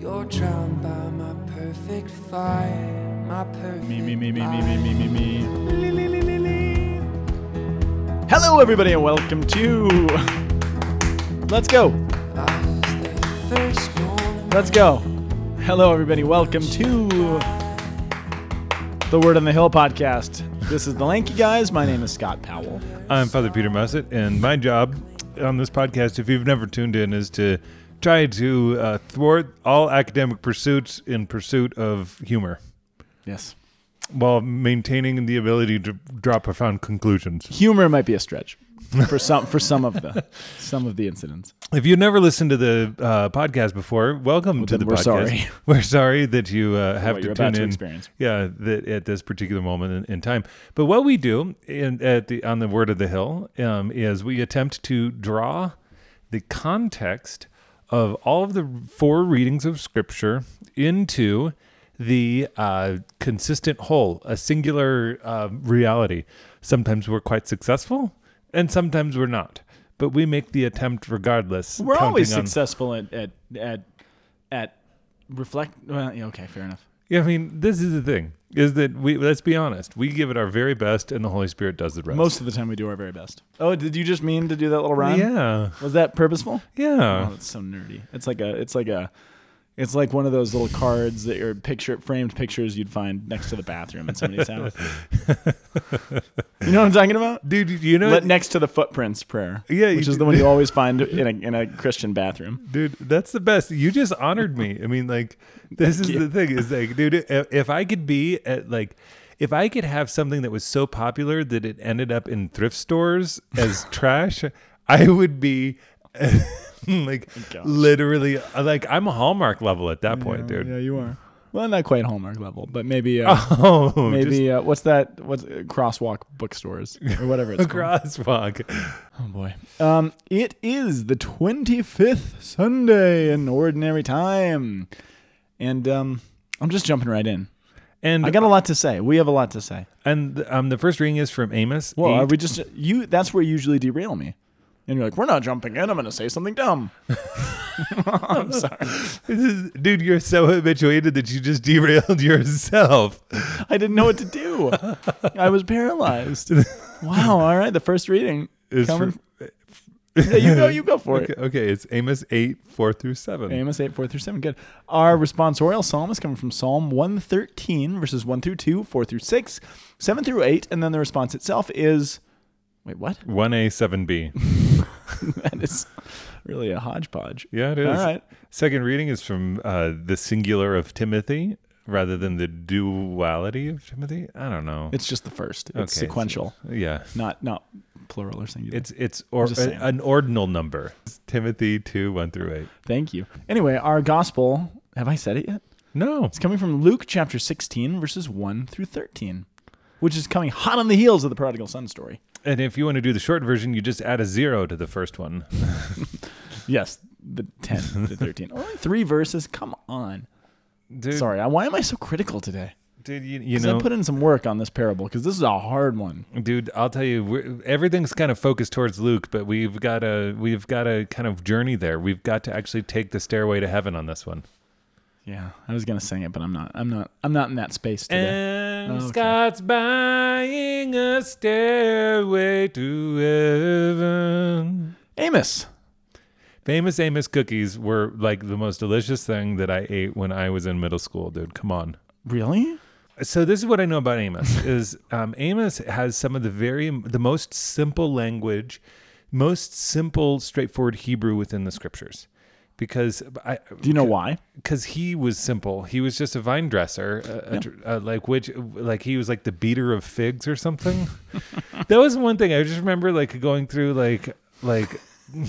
You're drowned by my perfect fire, my perfect Me, me, me, me, me, me, me, me, me. Lee, lee, lee, lee, lee. Hello, everybody, and welcome to. Let's go. Let's go. Hello, everybody. Welcome to the Word on the Hill podcast. This is the Lanky Guys. My name is Scott Powell. I'm Father Peter Mussett, and my job on this podcast, if you've never tuned in, is to try to uh, thwart all academic pursuits in pursuit of humor Yes. while maintaining the ability to draw profound conclusions. Humor might be a stretch for some for some of the some of the incidents. If you've never listened to the uh, podcast before, welcome to the we're podcast. sorry. We're sorry that you uh, have to tune to in. experience. Yeah, that at this particular moment in, in time. But what we do in, at the on the Word of the Hill um, is we attempt to draw the context of all of the four readings of Scripture into the uh, consistent whole, a singular uh, reality. Sometimes we're quite successful, and sometimes we're not. But we make the attempt regardless. We're always on- successful at at at, at reflect. Well, yeah, okay, fair enough. Yeah, I mean, this is the thing: is that we let's be honest, we give it our very best, and the Holy Spirit does the rest. Most of the time, we do our very best. Oh, did you just mean to do that little rhyme? yeah, Was that purposeful? yeah. Oh, it's so nerdy. It's like a. It's like a. It's like one of those little cards that are picture framed pictures you'd find next to the bathroom in somebody's house. you know what I'm talking about? Dude, you know, Let next to the footprints prayer. Yeah, which is the one you always find in a in a Christian bathroom. dude, that's the best. You just honored me. I mean, like, this is you. the thing: is like, dude, if, if I could be at like. If I could have something that was so popular that it ended up in thrift stores as trash, I would be like gosh. literally like I'm a Hallmark level at that point, dude. Yeah, you are. Well, not quite Hallmark level, but maybe. Uh, Oh, just maybe uh, what's that? What's uh, crosswalk bookstores or whatever it's a called. crosswalk. Oh boy. Um, it is the twenty fifth Sunday in ordinary time, and um, I'm just jumping right in. And I got a lot to say. We have a lot to say. And um, the first reading is from Amos. Well, are we just you? That's where you usually derail me, and you're like, "We're not jumping in. I'm going to say something dumb." I'm sorry. This is- dude, you're so habituated that you just derailed yourself. I didn't know what to do. I was paralyzed. Wow. All right. The first reading Is coming. for- Yeah, you go. You go for okay, it. okay, it's Amos 8, 4 through 7. Amos 8, 4 through 7. Good. Our responsorial psalm is coming from Psalm 113, verses 1 through 2, 4 through 6, 7 through 8. And then the response itself is. Wait, what? 1A, 7B. that is really a hodgepodge. Yeah, it is. All right. Second reading is from uh, the singular of Timothy rather than the duality of Timothy. I don't know. It's just the first. It's Okay, so- sequential, yeah. not not plural or singular. It's it's or, saying. an ordinal number. It's Timothy 2, 1 through 8. Thank you. Anyway, our gospel. Have I said it yet? No. It's coming from Luke chapter 16, verses 1 through 13, which is coming hot on the heels of the prodigal son story. And if you want to do the short version, you just add a zero to the first one. Yes, the 10 to 13. Only three verses. Come on. Dude, Sorry, why am I so critical today? dude, you, you know, I put in some work on this parable because this is a hard one. dude, I'll tell you, we're, everything's kind of focused towards Luke, but we've got a we've got to kind of journey there. We've got to actually take the stairway to heaven on this one. Yeah, I was gonna sing it, but I'm not. I'm not. I'm not in that space today. And Okay. Scott's buying a stairway to heaven. Amos. Famous Amos cookies were like the most delicious thing that I ate when I was in middle school, dude. Come on. Really? So this is what I know about Amos is um, Amos has some of the very the most simple language, most simple, straightforward Hebrew within the scriptures. Because I Do you know why? because he was simple. He was just a vine dresser, uh, uh, like which, like he was like the beater of figs or something. that was one thing I just remember, like going through, like like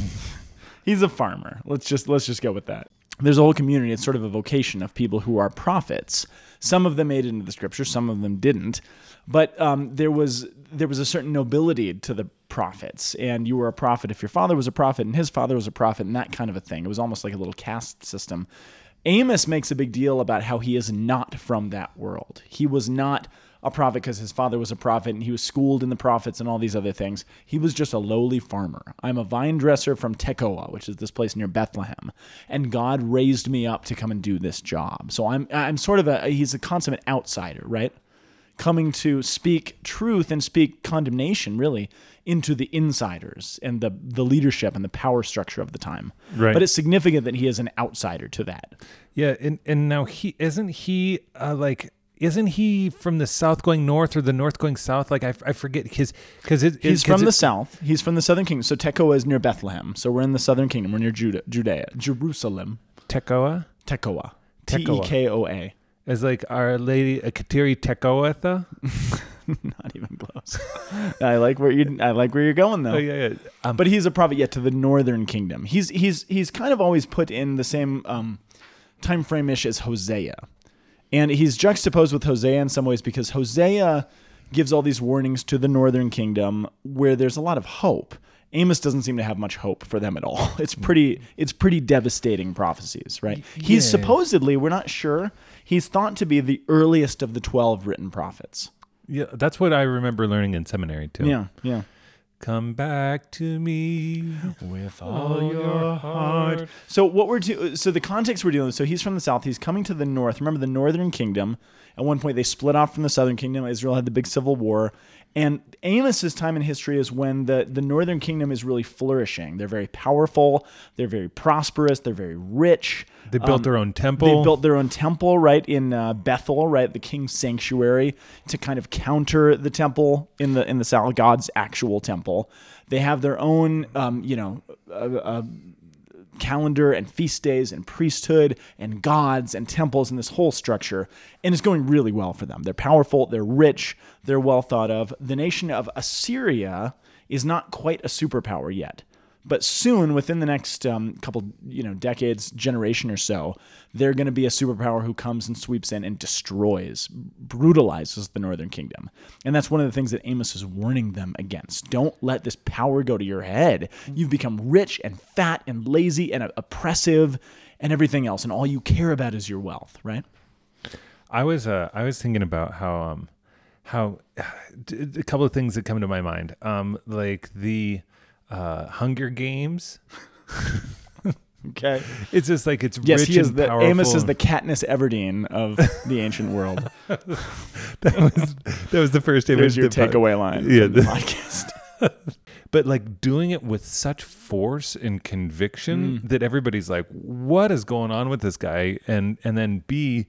He's a farmer. Let's just let's just go with that. There's a whole community. It's sort of a vocation of people who are prophets. Some of them made it into the scripture. Some of them didn't. But um, there was there was a certain nobility to the prophets, and you were a prophet if your father was a prophet and his father was a prophet, and that kind of a thing. It was almost like a little caste system. Amos makes a big deal about how he is not from that world. He was not a prophet because his father was a prophet and he was schooled in the prophets and all these other things. He was just a lowly farmer. I'm a vine dresser from Tekoa, which is this place near Bethlehem, and God raised me up to come and do this job. So I'm I'm sort of a he's a consummate outsider, right? Coming to speak truth and speak condemnation, really, into the insiders and the the leadership and the power structure of the time. Right. But it's significant that he is an outsider to that. Yeah, and and now he isn't he uh, like isn't he from the south going north or the north going south? Like I, I forget his because it, He's from the south. He's from the southern kingdom. So Tekoa is near Bethlehem. So we're in the southern kingdom. We're near Judah, Judea, Jerusalem. Tekoa Tekoa. T E Tekoa. K O A. as like Our Lady Kateri Tekakwitha. Not even close. I like where you. I like where you're going though. Oh yeah, yeah. Um, But he's a prophet yet to the northern kingdom. He's he's he's kind of always put in the same um, time frame ish as Hosea, and he's juxtaposed with Hosea in some ways because Hosea gives all these warnings to the northern kingdom where there's a lot of hope. Amos doesn't seem to have much hope for them at all. It's pretty it's pretty devastating prophecies, right? He's yeah. supposedly, we're not sure, he's thought to be the earliest of the 12 written prophets. yeah, that's what I remember learning in seminary too. Yeah, yeah. Come back to me with all your heart. So what we're do- so the context we're dealing with. So he's from the south. He's coming to the north. Remember the northern kingdom. At one point they split off from the southern kingdom. Israel had the big civil war, and Amos's time in history is when the the northern kingdom is really flourishing. They're very powerful. They're very prosperous. They're very rich. They built their own temple. They built their own temple right in uh, Bethel, right, the king's sanctuary, to kind of counter the temple in the in the south, God's actual temple. They have their own, um, you know, uh, uh, calendar and feast days and priesthood and gods and temples and this whole structure, and it's going really well for them. They're powerful, they're rich, they're well thought of. The nation of Assyria is not quite a superpower yet. But soon, within the next um, couple, you know, decades, generation or so, they're going to be a superpower who comes and sweeps in and destroys, brutalizes the Northern Kingdom. And that's one of the things that Amos is warning them against. Don't let this power go to your head. You've become rich and fat and lazy and oppressive and everything else, and all you care about is your wealth, right? I was uh, I was thinking about how um how a couple of things that come to my mind um like the uh, Hunger Games. Okay. It's just like it's Yes, rich he is and the powerful. Amos is the Katniss Everdeen of the ancient world. that was that was the first image. There's your takeaway line Yeah, the the- podcast. but like doing it with such force and conviction Mm. that everybody's like, "What is going on with this guy?" And and then B,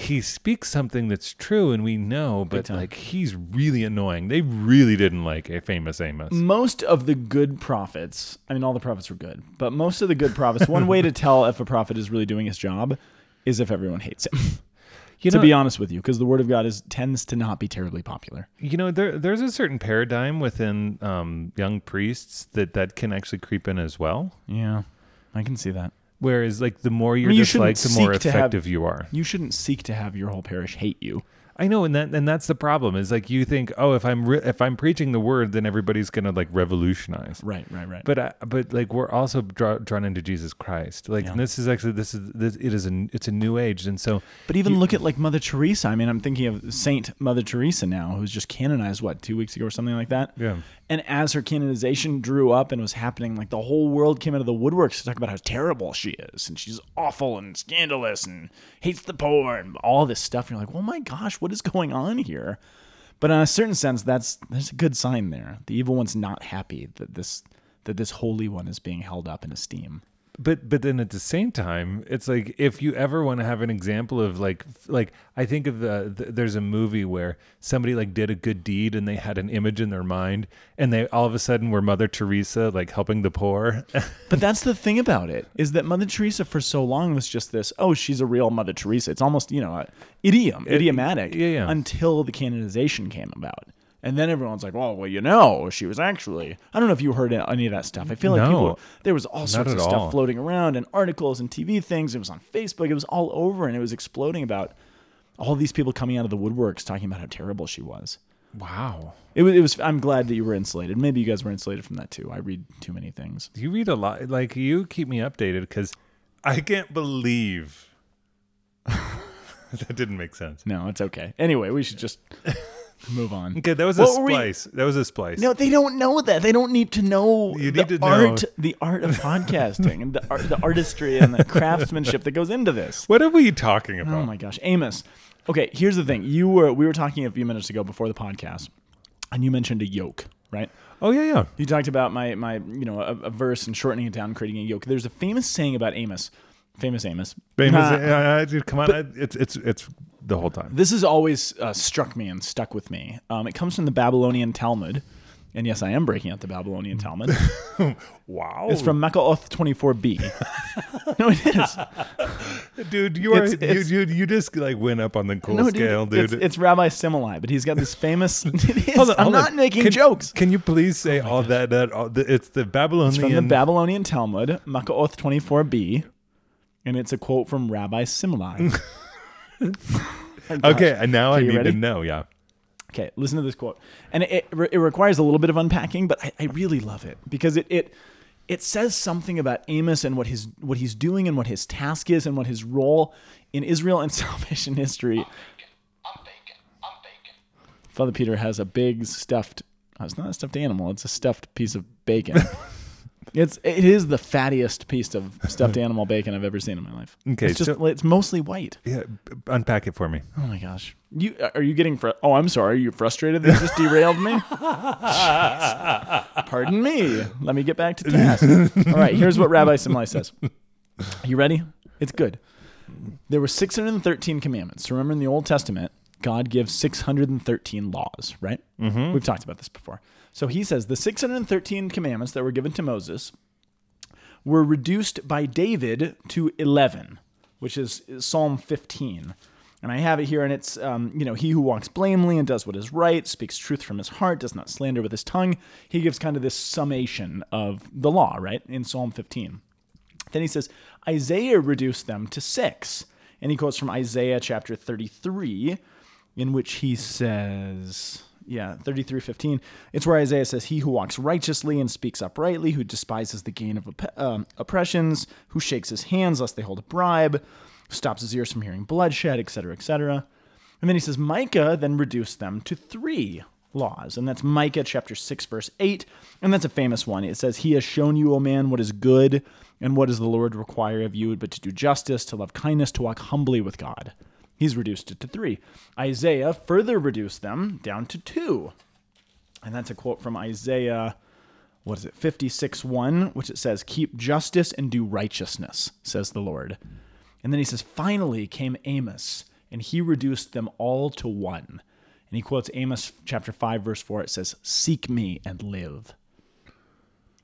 he speaks something that's true, and we know, but like he's really annoying. They really didn't like a famous Amos. most of the good prophets, I mean, all the prophets were good, but most of the good prophets, one way to tell if a prophet is really doing his job is if everyone hates him. You to know, be honest with you, because the word of God is tends to not be terribly popular. you know, there there's a certain paradigm within um, young priests that that can actually creep in as well. Yeah, I can see that. Whereas, like, the more you're mean, you disliked, the more to have- effective you are. You shouldn't seek to have your whole parish hate you. I know, and that and that's the problem. Is like you think, oh, if I'm re- if I'm preaching the word, then everybody's gonna like revolutionize. Right, right, right. But I, but like we're also draw, drawn into Jesus Christ. Like Yeah. this is actually this is this it is a it's a new age, and so But even look at like Mother Teresa. I mean, I'm thinking of Saint Mother Teresa now, who's just canonized what two weeks ago or something like that. yeah, And as her canonization drew up and was happening, like the whole world came out of the woodworks to talk about how terrible she is and she's awful and scandalous and hates the poor and all this stuff. And you're like, oh my gosh, what is going on here? But in a certain sense, that's that's a good sign there. The evil one's not happy that this that this holy one is being held up in esteem. But but then at the same time, it's like if you ever want to have an example of like like I think of the, the there's a movie where somebody like did a good deed and they had an image in their mind, and they all of a sudden were Mother Teresa like helping the poor. But that's the thing about it is that Mother Teresa for so long was just this. Oh, she's a real Mother Teresa. It's almost you know a idiom, idiomatic. yeah, yeah. Until the canonization came about, and then everyone's like, "Well, well, you know, she was actually." I don't know if you heard any of that stuff. I feel like No. people there was all sorts of stuff all. floating around and articles and TV things. It was on Facebook. It was all over, and it was exploding about all these people coming out of the woodworks talking about how terrible she was. wow. It was, it was. I'm glad that you were insulated. Maybe you guys were insulated from that too. I read too many things. You read a lot. Like you keep me updated because I can't believe that didn't make sense. No, it's okay. Anyway, we should just move on. Okay, that was a What were we- splice. That was a splice. No, they don't know that. They don't need to know You the need to know. art, the art of podcasting, and the art, the artistry and the craftsmanship that goes into this. What are we talking about? Oh my gosh, Amos. Okay, here's the thing. You were we were talking a few minutes ago before the podcast, and you mentioned a yoke, right? Oh yeah, yeah. You talked about my my you know a, a verse and shortening it down, creating a yoke. There's a famous saying about Amos, famous Amos. Famous. Uh, uh, dude, come on, I- it's it's it's the whole time. This has always uh, struck me and stuck with me. Um, it comes from the Babylonian Talmud, and yes, I am breaking out the Babylonian Talmud. Wow, It's from Makkoth 24b. no, it is. dude. You are It's- it's- you, you you just like went up on the cool No, scale, dude. It's, it's Rabbi Simlai, but he's got this famous. Is. Hold on, I'm hold on. not making Can- jokes. Can you please say all that? That all the, it's the Babylonian. From the Babylonian Talmud, Makkoth 24b, and it's a quote from Rabbi Simlai. My gosh. Okay, and now I Okay, you need ready? to know. Yeah. Okay, listen to this quote, and it, it, it requires a little bit of unpacking, but I, I really love it because it it it says something about Amos and what his what he's doing and what his task is and what his role in Israel and salvation history. bacon Father Peter has a big stuffed. oh, it's not a stuffed animal; it's a stuffed piece of bacon. it's it is the fattiest piece of stuffed animal bacon I've ever seen in my life. Okay, it's just so- it's mostly white. Yeah. b- Unpack it for me. Oh my gosh. You are you getting fr- Oh, I'm sorry. Are you frustrated that you just derailed me? Jeez. Pardon me. Let me get back to task. All right, here's what Rabbi Simlai says. You ready? It's good. There were 613 commandments. Remember in the Old Testament, God gives 613 laws, right? Mm-hmm. We've talked about this before. So he says the 613 commandments that were given to Moses were reduced by David to 11, which is Psalm 15. And I have it here, and it's, um, you know, he who walks blamelessly and does what is right, speaks truth from his heart, does not slander with his tongue. He gives kind of this summation of the law, right, in Psalm 15. Then he says, Isaiah reduced them to six. And he quotes from Isaiah chapter 33, in which he says, yeah, 33 15. It's where Isaiah says, He who walks righteously and speaks uprightly, who despises the gain of opp- um, oppressions, who shakes his hands lest they hold a bribe, stops his ears from hearing bloodshed, etc., etc. And then he says, Micah then reduced them to three laws. And that's Micah chapter 6, verse 8. And that's a famous one. It says, He has shown you, O man, what is good, and what does the Lord require of you, but to do justice, to love kindness, to walk humbly with God. He's reduced it to three. Isaiah further reduced them down to two. And that's a quote from Isaiah, what is it, 56 1, which it says, Keep justice and do righteousness, says the Lord. And then he says, Finally came Amos, and he reduced them all to one. And he quotes Amos chapter 5, verse 4. It says, Seek me and live.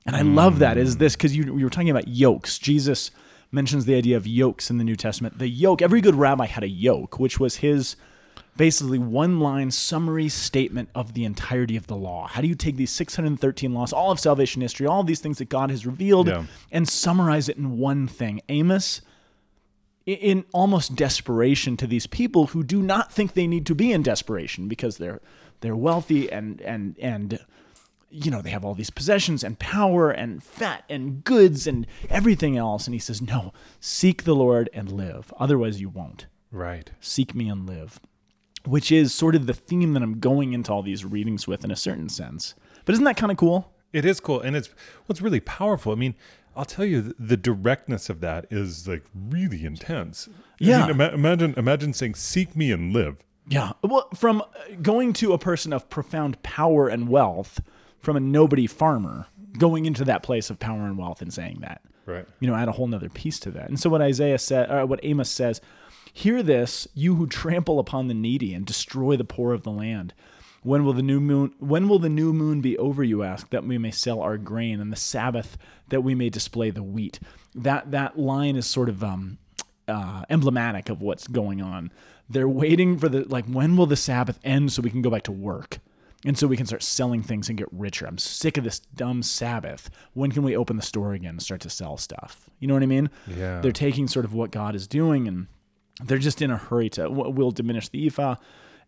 And I love that is hmm. this because you, you were talking about yokes. Jesus mentions the idea of yokes in the New Testament. The yoke, every good rabbi had a yoke, which was his basically one line summary statement of the entirety of the law. How do you take these 613 laws, all of salvation history, all of these things that God has revealed, Yeah. and summarize it in one thing? Amos in almost desperation to these people who do not think they need to be in desperation because they're they're wealthy and and and you know they have all these possessions and power and fat and goods and everything else and he says no seek the lord and live otherwise you won't Right. seek me and live which is sort of the theme that i'm going into all these readings with in a certain sense but isn't that kind of cool It is cool, and it's what's really powerful. I mean, I'll tell you, the, directness of that is like really intense. I Yeah. mean, ima- imagine, imagine saying, "Seek me and live." Yeah. Well, from going to a person of profound power and wealth, from a nobody farmer, going into that place of power and wealth and saying that. Right. You know, add a whole nother piece to that. And so what Isaiah said, or what Amos says, hear this, you who trample upon the needy and destroy the poor of the land. When will the new moon when will the new moon be over, you ask, that we may sell our grain, and the Sabbath that we may display the wheat? That that line is sort of um uh, emblematic of what's going on. They're waiting for the like when will the Sabbath end so we can go back to work and so we can start selling things and get richer. I'm sick of this dumb Sabbath. When can we open the store again and start to sell stuff? You know what I mean? Yeah. They're taking sort of what God is doing and they're just in a hurry to we'll diminish the ephah,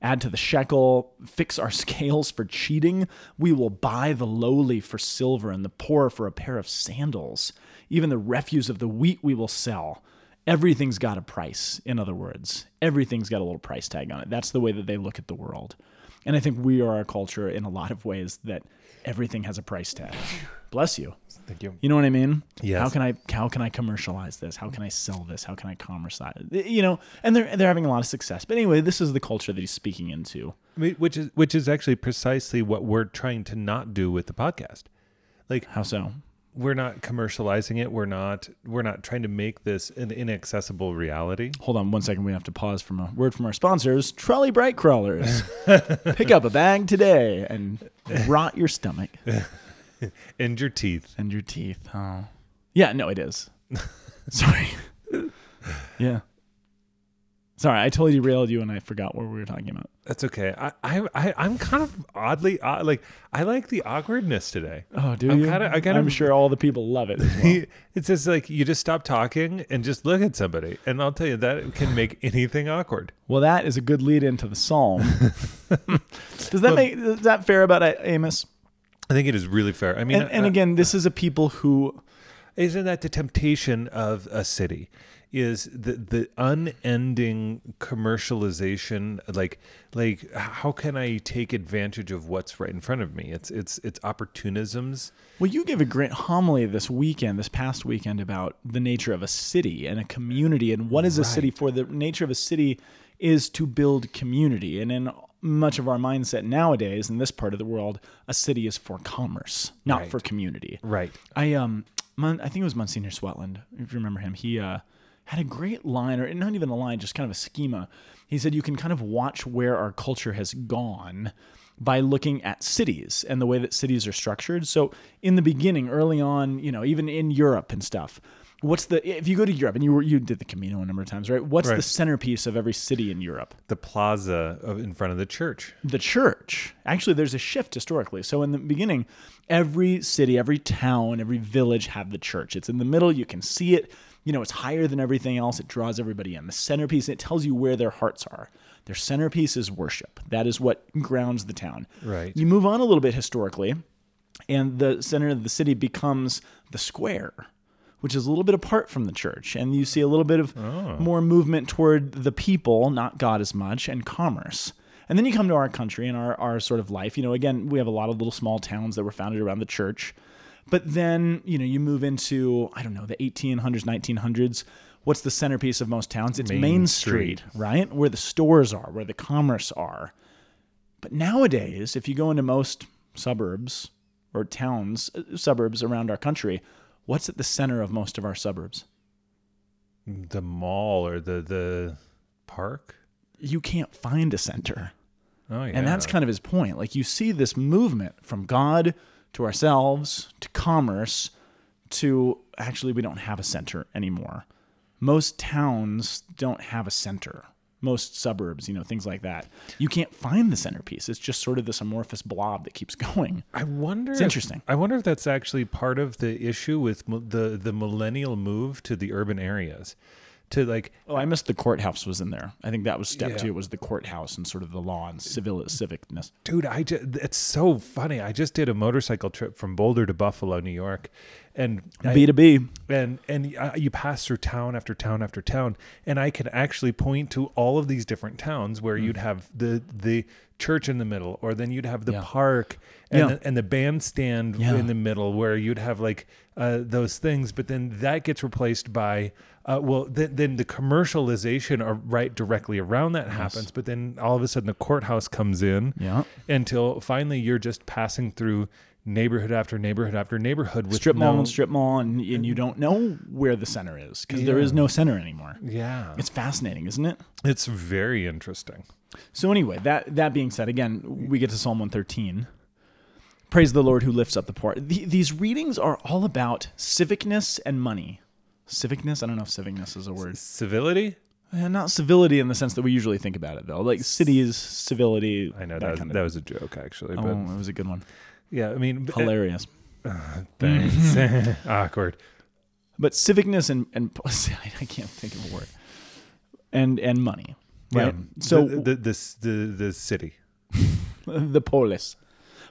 add to the shekel, fix our scales for cheating. We will buy the lowly for silver and the poor for a pair of sandals. Even the refuse of the wheat we will sell everything's got a price. In other words, everything's got a little price tag on it. That's the way that they look at the world. And I think we are a culture in a lot of ways that everything has a price tag. Bless you. Thank you. You know what I mean? Yes. How can I how can I commercialize this? How can I sell this? How can I commercialize it? You know, and they're they're having a lot of success. But anyway, this is the culture that he's speaking into. I mean, which is which is actually precisely what we're trying to not do with the podcast. Like How so? We're not commercializing it. We're not we're not trying to make this an inaccessible reality. Hold on one second. We have to pause from a word from our sponsors, Trolli Brite Crawlers. Pick up a bag today and rot your stomach And your teeth. and your teeth. Oh, yeah. No, it is. Sorry. yeah. Sorry, I totally derailed you and I forgot what we were talking about. That's okay. I, I, I I'm kind of oddly uh, like I like the awkwardness today. Oh, do I'm you? kinda- I I'm sure all the people love it. As well. it's just like you just stop talking and just look at somebody, and I'll tell you that can make anything awkward. Well, that is a good lead into the psalm. Does that make is that fair about Amos? I think it is really fair. I mean, And, and uh, again, this is a people who isn't that the temptation of a city? Is the the unending commercialization like like how can I take advantage of what's right in front of me? It's it's it's opportunisms. well, you gave a great homily this weekend, this past weekend, about the nature of a city and a community, and what is a city for? The nature of a city is to build community, and in much of our mindset nowadays in this part of the world, a city is for commerce, not Right. for community. Right. I um, I think it was Monsignor Swetland, if you remember him. He uh, had a great line, or not even a line, just kind of a schema. He said you can kind of watch where our culture has gone by looking at cities and the way that cities are structured. So in the beginning, early on, you know, even in Europe and stuff. What's the if you go to Europe and you were you did the Camino a number of times, right? What's the centerpiece of every city in Europe? The plaza of, in front of the church. the church. Actually, there's a shift historically. So in the beginning, every city, every town, every village had the church. It's in the middle. You can see it. You know, it's higher than everything else. It draws everybody in. The centerpiece, it tells you where their hearts are. Their centerpiece is worship. That is what grounds the town. Right. You move on a little bit historically, and the center of the city becomes the square, which is a little bit apart from the church. And you see a little bit of oh. more movement toward the people, not God as much, and commerce. And then you come to our country and our, our sort of life. You know, again, we have a lot of little small towns that were founded around the church. But then, you know, you move into, I don't know, the 1800s, 1900s. What's the centerpiece of most towns? It's Main, Main Street, Street. right? Where the stores are, where the commerce are. But nowadays, if you go into most suburbs or towns, uh, suburbs around our country, what's at the center of most of our suburbs? The mall or the the park. You can't find a center. Oh yeah. And that's kind of his point. Like you see this movement from God to ourselves to commerce to actually we don't have a center anymore. Most towns don't have a center. Most suburbs, you know, things like that. You can't find the centerpiece. It's just sort of this amorphous blob that keeps going. I wonder. It's if- interesting. I wonder if that's actually part of the issue with the the millennial move to the urban areas, to like Oh, I missed the courthouse was in there. I think that was step Yeah. two. Was the courthouse and sort of the law and civil civicness. dude i just it's so funny i just did a motorcycle trip from boulder to buffalo new york and B to B. and and you pass through town after town after town and i can actually point to all of these different towns where you'd have the the church in the middle or then you'd have the Mm. Yeah. park and, Yeah. the, and the bandstand Yeah. in the middle where you'd have like uh, those things but then that gets replaced by uh, well then, then the commercialization are right directly around that happens but then all of a sudden the courthouse comes in Yeah. until finally you're just passing through neighborhood after neighborhood after neighborhood with Strip mall no- and strip mall, and, and you don't know where the center is because there is no center anymore. yeah It's fascinating, isn't it? It's very interesting. So anyway, that that being said, again, we get to Psalm 113. Praise the Lord who lifts up the poor. The, these readings are all about civicness and money. Civicness? I don't know if civicness is a word. Civility? Eh, not civility in the sense that we usually think about it, though. Like cities, civility. I know that that, was, that was a joke, actually. Oh, But it was a good one. Yeah, I mean, b- Hilarious. Uh, thanks. Awkward. But civicness and, and I can't think of a word. And and money. Right. Yeah. So the, the, the, the, the city. the polis.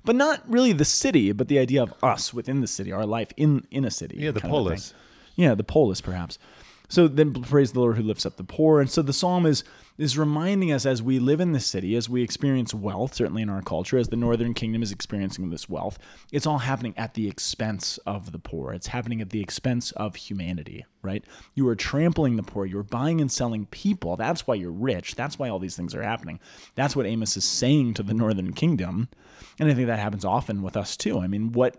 But not really the city, but the idea of us within the city, our life in in a city. Yeah, the kind of a thing. polis. Yeah, the polis perhaps. So then praise the Lord who lifts up the poor. And so the psalm is is reminding us as we live in the city, as we experience wealth, certainly in our culture, as the northern kingdom is experiencing this wealth, it's all happening at the expense of the poor. It's happening at the expense of humanity, right? You are trampling the poor, you're buying and selling people. That's why you're rich. That's why all these things are happening. That's what Amos is saying to the northern kingdom. And I think that happens often with us too. I mean, what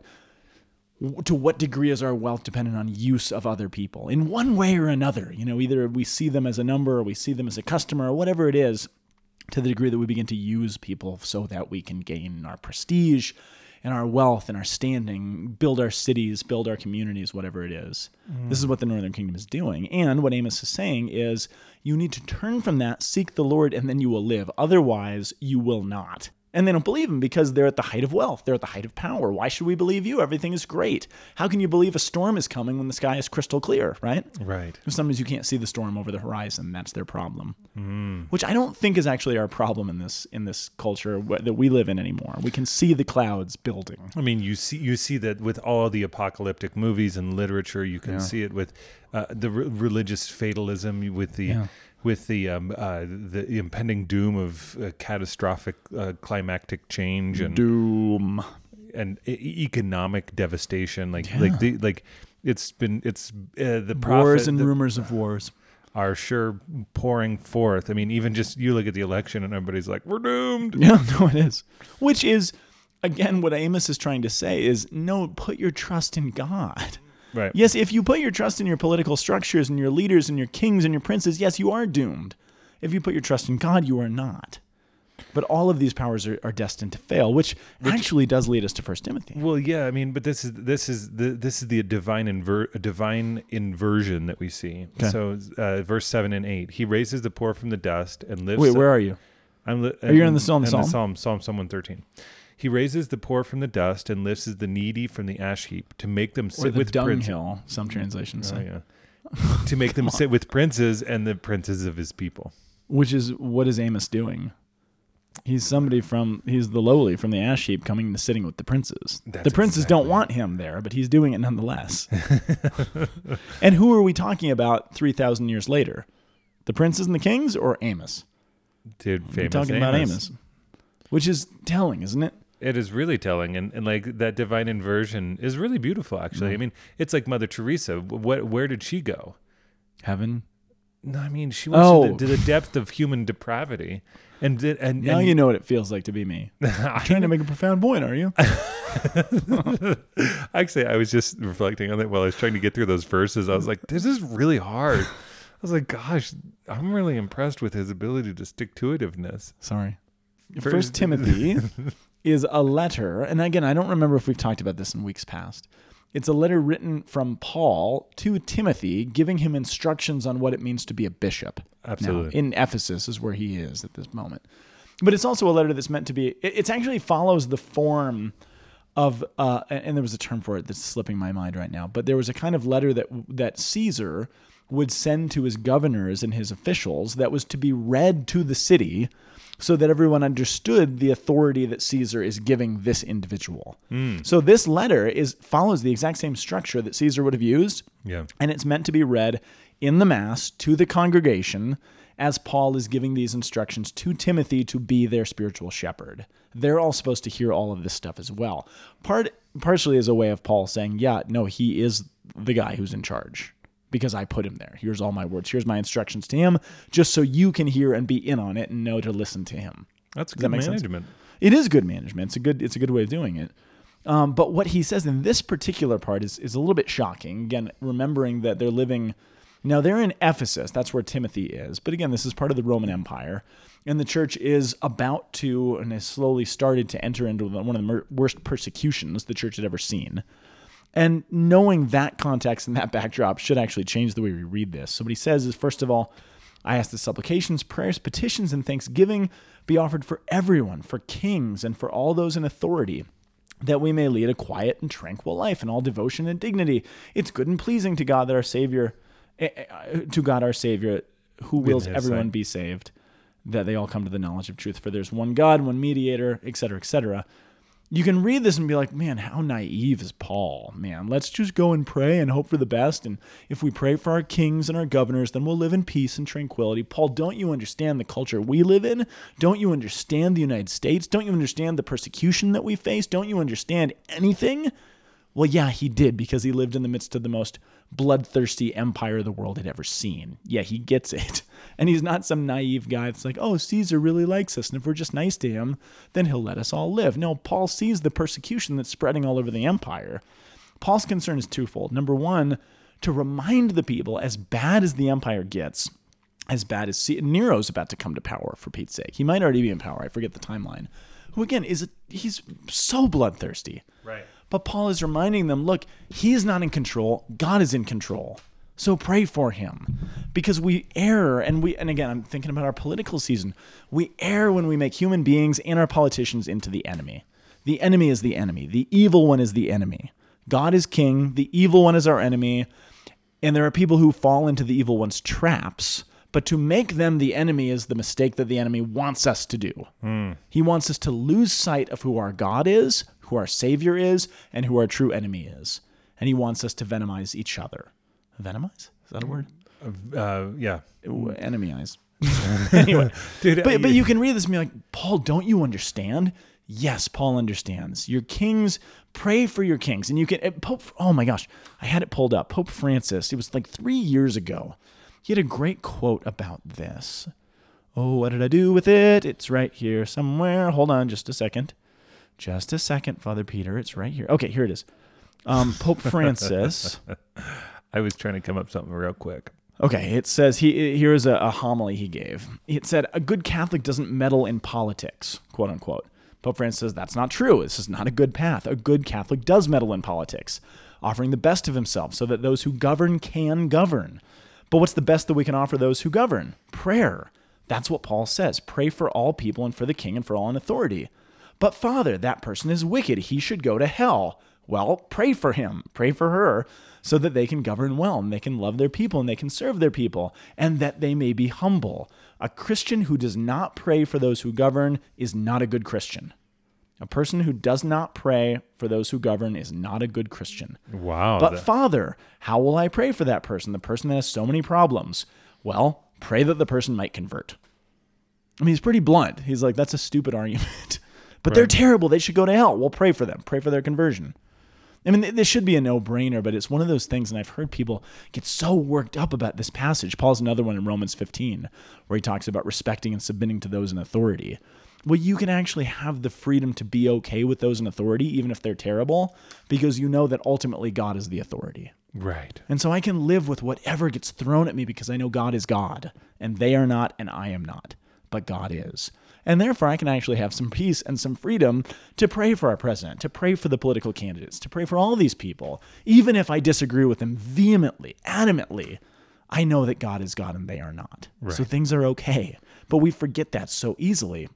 to what degree is our wealth dependent on use of other people in one way or another? You know, either we see them as a number or we see them as a customer or whatever it is, to the degree that we begin to use people so that we can gain our prestige and our wealth and our standing, build our cities, build our communities, whatever it is. Mm. This is what the Northern Kingdom is doing. And what Amos is saying is you need to turn from that, seek the Lord, and then you will live. Otherwise, you will not. And they don't believe him because they're at the height of wealth. They're at the height of power. Why should we believe you? Everything is great. How can you believe a storm is coming when the sky is crystal clear, right? Right. Sometimes you can't see the storm over the horizon. That's their problem, which I don't think is actually our problem in this in this culture that we live in anymore. We can see the clouds building. I mean, you see you see that with all the apocalyptic movies and literature. You can see it with uh, the re- religious fatalism, with the Yeah. With the um, uh, the impending doom of uh, catastrophic uh, climactic change and Doom. and e- economic devastation. Like like the like it's been it's uh, the Wars and the- rumors of wars. are sure pouring forth. I mean, even just you look at the election and everybody's like, "We're doomed." Yeah, no, it is. Which is, again, what Amos is trying to say is no, put your trust in God. Right. Yes, if you put your trust in your political structures and your leaders and your kings and your princes, yes, you are doomed. If you put your trust in God, you are not. But all of these powers are, are destined to fail, which, actually does lead us to First Timothy. Well, yeah, I mean, but this is this is the this is the divine inver- divine inversion that we see. Okay. So, uh, verse seven and eight, he raises the poor from the dust and lifts. Wait, where are you? I'm li- Are you in the Psalm- in Psalm? Psalm Psalm Psalm one thirteen. He raises the poor from the dust and lifts the needy from the ash heap to make them Or sit the with princes. dunghill, some translations Oh, say. yeah. to make them sit with princes and the princes of his people. Which is, what is Amos doing? He's somebody from, he's the lowly from the ash heap coming to sitting with the princes. That's the princes don't want him there, but he's doing it nonetheless. and who are we talking about 3,000 years later? The princes and the kings or Amos? Dude, We're famous talking about Amos. Which is telling, isn't it? It is really telling, and, and like that divine inversion is really beautiful. Actually, I Mm. mean, it's like Mother Teresa. What? Where did she go? Heaven. No, I mean, she went Oh. to, the, to the depth of human depravity, and did, and, Now and you know what it feels like to be me. trying to make a profound point, are you? Actually, I was just reflecting on it while I was trying to get through those verses. I was like, this is really hard. I was like, gosh, I'm really impressed with his ability to stick to itiveness. Sorry. First Timothy is a letter, and again, I don't remember if we've talked about this in weeks past. It's a letter written from Paul to Timothy, giving him instructions on what it means to be a bishop. Now, Absolutely. in Ephesus is where he is at this moment. But it's also a letter that's meant to be. It actually follows the form of, uh, and and there was a term for it that's slipping my mind right now. But there was a kind of letter that that Caesar would send to his governors and his officials that was to be read to the city so that everyone understood the authority that Caesar is giving this individual. Hmm. So this letter is follows the exact same structure that Caesar would have used Yeah. and it's meant to be read in the mass to the congregation as Paul is giving these instructions to Timothy to be their spiritual shepherd. They're all supposed to hear all of this stuff as well. Part partially as a way of Paul saying, "Yeah, no, he is the guy who's in charge because I put him there. Here's all my words. Here's my instructions to him just so you can hear and be in on it and know to listen to him." That's that good make sense? management. It is good management. It's a good it's a good way of doing it. Um, but what he says in this particular part is is a little bit shocking. Again, remembering that they're living now they're in Ephesus. That's where Timothy is. But again, this is part of the Roman Empire, and the church is about to and has slowly started to enter into one of the mer- worst persecutions the church had ever seen. And knowing that context and that backdrop should actually change the way we read this. So what he says is first of all, I ask that supplications, prayers, petitions, and thanksgiving be offered for everyone, for kings, and for all those in authority, that we may lead a quiet and tranquil life in all devotion and dignity. It's good and pleasing to God that our Savior, eh, eh, to God our Savior, who wills everyone be saved, that they all come to the knowledge of truth. For there's one God, one mediator, etc., etc. you can read this and be like, man, how naive is Paul? Man, let's just go and pray and hope for the best. And if we pray for our kings and our governors, then we'll live in peace and tranquility. Paul, don't you understand the culture we live in? Don't you understand the United States? Don't you understand the persecution that we face? Don't you understand anything? Well, yeah, he did because he lived in the midst of the most bloodthirsty empire the world had ever seen. Yeah, he gets it. And he's not some naive guy that's like, oh, Caesar really likes us. And if we're just nice to him, then he'll let us all live. No, Paul sees the persecution that's spreading all over the empire. Paul's concern is twofold. Number one, to remind the people, as bad as the empire gets, as bad as C- Nero's about to come to power, for Pete's sake. He might already be in power. I forget the timeline. Who, again, is a, he's so bloodthirsty. Right. But Paul is reminding them look, he is not in control, God is in control. So pray for him. Because we err and we and again I'm thinking about our political season. We err when we make human beings and our politicians into the enemy. The enemy is the enemy. The evil one is the enemy. God is king, the evil one is our enemy, and there are people who fall into the evil one's traps. But to make them the enemy is the mistake that the enemy wants us to do. Hmm. He wants us to lose sight of who our God is, who our Savior is, and who our true enemy is. And he wants us to venomize each other. Venomize? Is that a word? Uh, yeah. Ooh, Enemyize. anyway, Dude, but, but you can read this and be like, Paul, don't you understand? Yes, Paul understands. Your kings, pray for your kings. And you can, uh, Pope, oh my gosh, I had it pulled up. Pope Francis, it was like three years ago. He had a great quote about this. Oh, what did I do with it? It's right here somewhere. Hold on just a second. Just a second, Father Peter. It's right here. Okay, here it is. Um, Pope Francis. I was trying to come up something real quick. Okay, it says he here's a, a homily he gave. It said a good Catholic doesn't meddle in politics, quote unquote. Pope Francis says that's not true. This is not a good path. A good Catholic does meddle in politics, offering the best of himself so that those who govern can govern. But what's the best that we can offer those who govern? Prayer. That's what Paul says. Pray for all people and for the king and for all in authority. But Father, that person is wicked. He should go to hell. Well, pray for him, pray for her, so that they can govern well and they can love their people and they can serve their people and that they may be humble. A Christian who does not pray for those who govern is not a good Christian. A person who does not pray for those who govern is not a good Christian. Wow. But that- Father, how will I pray for that person, the person that has so many problems? Well, pray that the person might convert. I mean, he's pretty blunt. He's like, that's a stupid argument. But they're terrible. They should go to hell. We'll pray for them. Pray for their conversion. I mean, this should be a no brainer, but it's one of those things, and I've heard people get so worked up about this passage. Paul's another one in Romans 15, where he talks about respecting and submitting to those in authority. Well, you can actually have the freedom to be okay with those in authority, even if they're terrible, because you know that ultimately God is the authority. right. And so I can live with whatever gets thrown at me because I know God is God, and they are not, and I am not, but God is. And therefore, I can actually have some peace and some freedom to pray for our president, to pray for the political candidates, to pray for all these people. Even if I disagree with them vehemently, adamantly, I know that God is God and they are not. So things are okay. But we forget that so easily.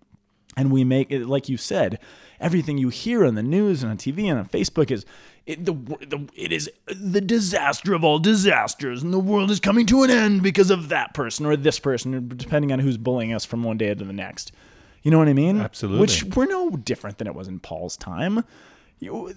And we make it, like you said, everything you hear on the news and on TV and on Facebook is it, the, the it is the disaster of all disasters, and the world is coming to an end because of that person or this person, depending on who's bullying us from one day to the next. You know what I mean? Absolutely. Which we're no different than it was in Paul's time. You,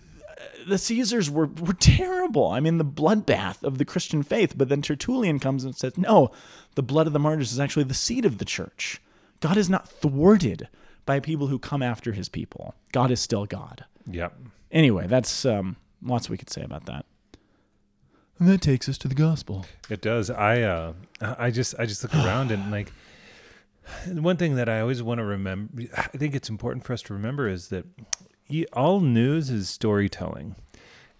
the Caesars were, were terrible. I mean, the bloodbath of the Christian faith. But then Tertullian comes and says, no, the blood of the martyrs is actually the seed of the church. God is not thwarted by people who come after his people. God is still God. Yep. Anyway, that's um, lots we could say about that. And that takes us to the gospel. It does. I uh I just I just look around and like one thing that I always want to remember I think it's important for us to remember is that all news is storytelling.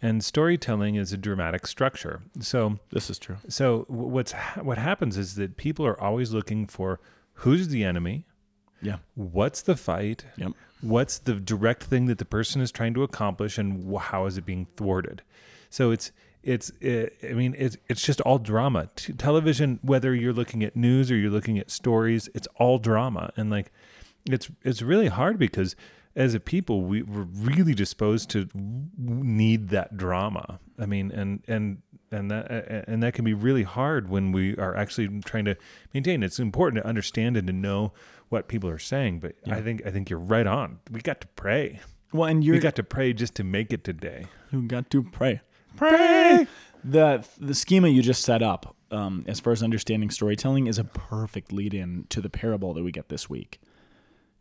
And storytelling is a dramatic structure. So This is true. so what's what happens is that people are always looking for who's the enemy, Yeah. what's the fight, Yep. what's the direct thing that the person is trying to accomplish and how is it being thwarted so it's it's i i mean it's it's just all drama. T- television whether you're looking at news or you're looking at stories it's all drama. And like it's it's really hard because as a people we, we're really disposed to need that drama. I mean and and and that and that can be really hard when we are actually trying to maintain. It's important to understand and to know what people are saying but i think i think you're right on. We got to pray. Well, and We got to pray just to make it today. You got to pray. Pray. The the schema you just set up, um, as far as understanding storytelling, is a perfect lead in to the parable that we get this week.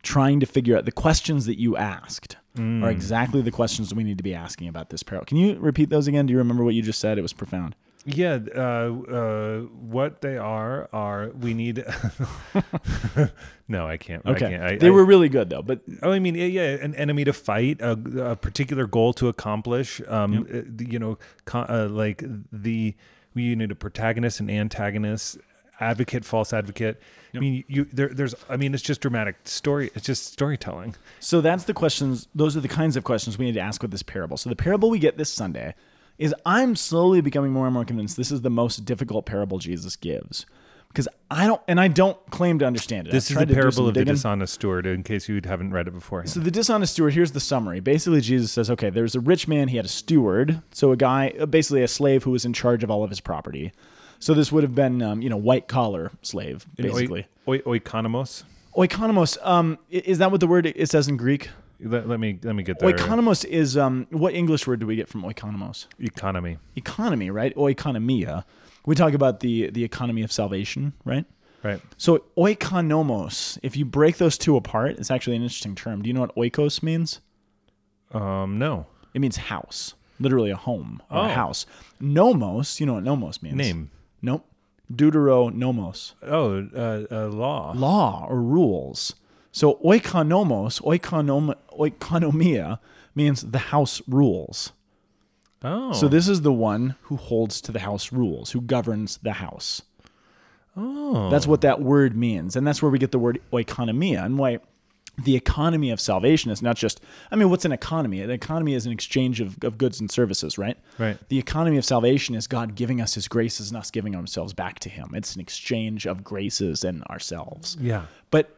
Trying to figure out the questions that you asked are exactly the questions that we need to be asking about this parable. Can you repeat those again? Do you remember what you just said? It was profound. Yeah, uh, uh, what they are are we need. no, I can't. Okay, I can't. I, they I- were really good though. But Oh, I mean, yeah, yeah, an enemy to fight, a, a particular goal to accomplish. Um, uh, the- you know, co- uh, like the we need a protagonist and antagonist, advocate, false advocate. I mean, you there, there's. I mean, it's just dramatic story. It's just storytelling. So that's the questions. Those are the kinds of questions we need to ask with this parable. So the parable we get this Sunday is I'm slowly becoming more and more convinced this is the most difficult parable Jesus gives because I don't and I don't claim to understand it. This I've is the to do some parable of the dishonest steward. In case you haven't read it before. So the dishonest steward. Here's the summary. Basically, Jesus says, okay, there's a rich man. He had a steward, so a guy, basically a slave who was in charge of all of his property. So this would have been, um, you know, white collar slave, basically. oi, oi, oikonomos. Oikonomos. Um, is that what the word it says in Greek? Let, let me let me get there. Oikonomos is um, what English word do we get from oikonomos? Economy. Economy, right? Oikonomia. We talk about the the economy of salvation, right? Right. So oikonomos, if you break those two apart, it's actually an interesting term. Do you know what oikos means? Um. No. It means house, literally a home or Oh. a house. Nomos, you know what nomos means? Name. Nope. Deuteronomos, Oh. Uh, uh, law. law or rules. So oikonomos, oikonom, oikonomia means the house rules. Oh. So this is the one who holds to the house rules, who governs the house. Oh. That's what that word means. And that's where we get the word oikonomia and why the economy of salvation is not just, I mean, what's an economy? An economy is an exchange of, of goods and services, right? Right. The economy of salvation is God giving us his graces and us giving ourselves back to him. It's an exchange of graces and ourselves. Yeah. But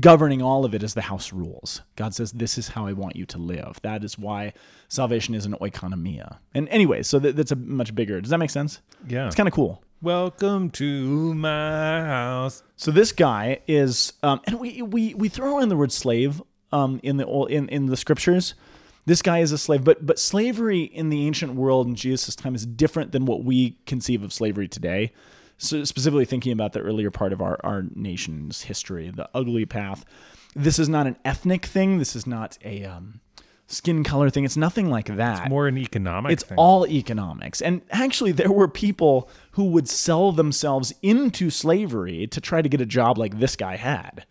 governing all of it is the house rules. God says, This is how I want you to live. That is why salvation is an oikonomia. And anyway, so that, that's a much bigger. Does that make sense? Yeah. It's kind of cool. Welcome to my house. So this guy is, um, and we, we we throw in the word slave um, in the old- in in the scriptures. This guy is a slave, but but slavery in the ancient world in Jesus' time is different than what we conceive of slavery today. So specifically thinking about the earlier part of our our nation's history, the ugly path. This is not an ethnic thing. This is not a um, skin color thing. It's nothing like that. More an economic It's thing. all economics. And actually, there were people who would sell themselves into slavery to try to get a job like this guy had,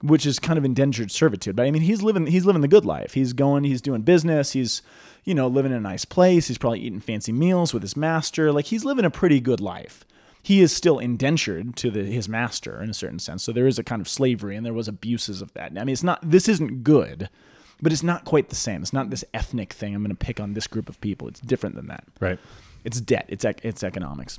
which is kind of indentured servitude. But I mean, he's living he's living the good life. He's going, he's doing business, he's you know living in a nice place. He's probably eating fancy meals with his master. Like he's living a pretty good life. He is still indentured to the, his master in a certain sense. So there is a kind of slavery, and there was abuses of that. I mean, it's not. This isn't good, but it's not quite the same. It's not this ethnic thing. I'm going to pick on this group of people. It's different than that. right. It's debt. It's ec- it's economics.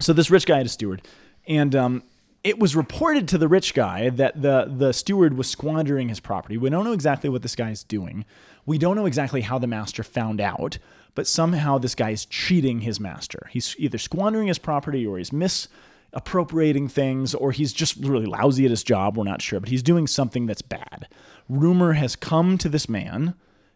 So this rich guy had a steward, and um, it was reported to the rich guy that the the steward was squandering his property. We don't know exactly what this guy is doing. We don't know exactly how the master found out, but somehow this guy is cheating his master. He's either squandering his property or he's misappropriating things or he's just really lousy at his job. We're not sure, but he's doing something that's bad. Rumor has come to this man.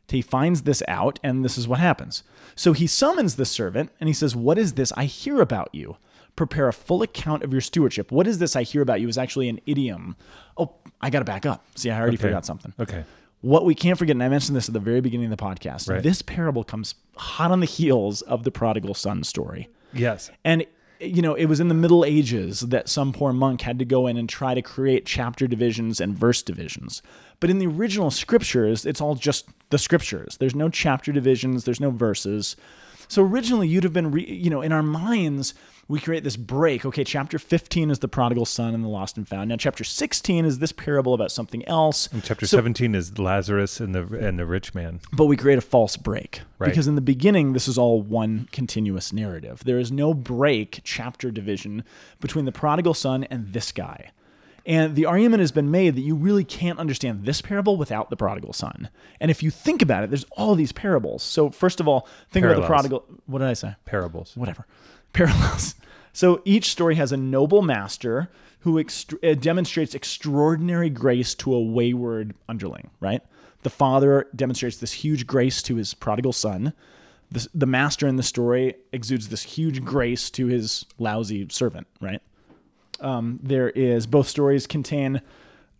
He finds this out, and this is what happens. So he summons the servant and he says, What is this I hear about you? Prepare a full account of your stewardship. What is this I hear about you is actually an idiom. Oh, I got to back up. See, I already Okay. forgot something. Okay. What we can't forget, and I mentioned this at the very beginning of the podcast, Right. this parable comes hot on the heels of the prodigal son story. Yes. And you know, it was in the Middle Ages that some poor monk had to go in and try to create chapter divisions and verse divisions. But in the original scriptures, it's all just the scriptures. There's no chapter divisions, there's no verses. So originally, you'd have been, re- you know, in our minds, we create this break. Okay, chapter 15 is the prodigal son and the lost and found. Now, chapter 16 is this parable about something else. And chapter So- 17 is Lazarus and the and the rich man. but we create a false break Right. because in the beginning this is all one continuous narrative there is no break chapter division between the prodigal son and this guy and the argument has been made that you really can't understand this parable without the prodigal son and if you think about it there's all these parables so first of all think about the prodigal what did i say Parables. whatever parallels So each story has a noble master who ext- uh, demonstrates extraordinary grace to a wayward underling, right? The father demonstrates this huge grace to his prodigal son. The, the master in the story exudes this huge grace to his lousy servant, right? Um, there is both stories contain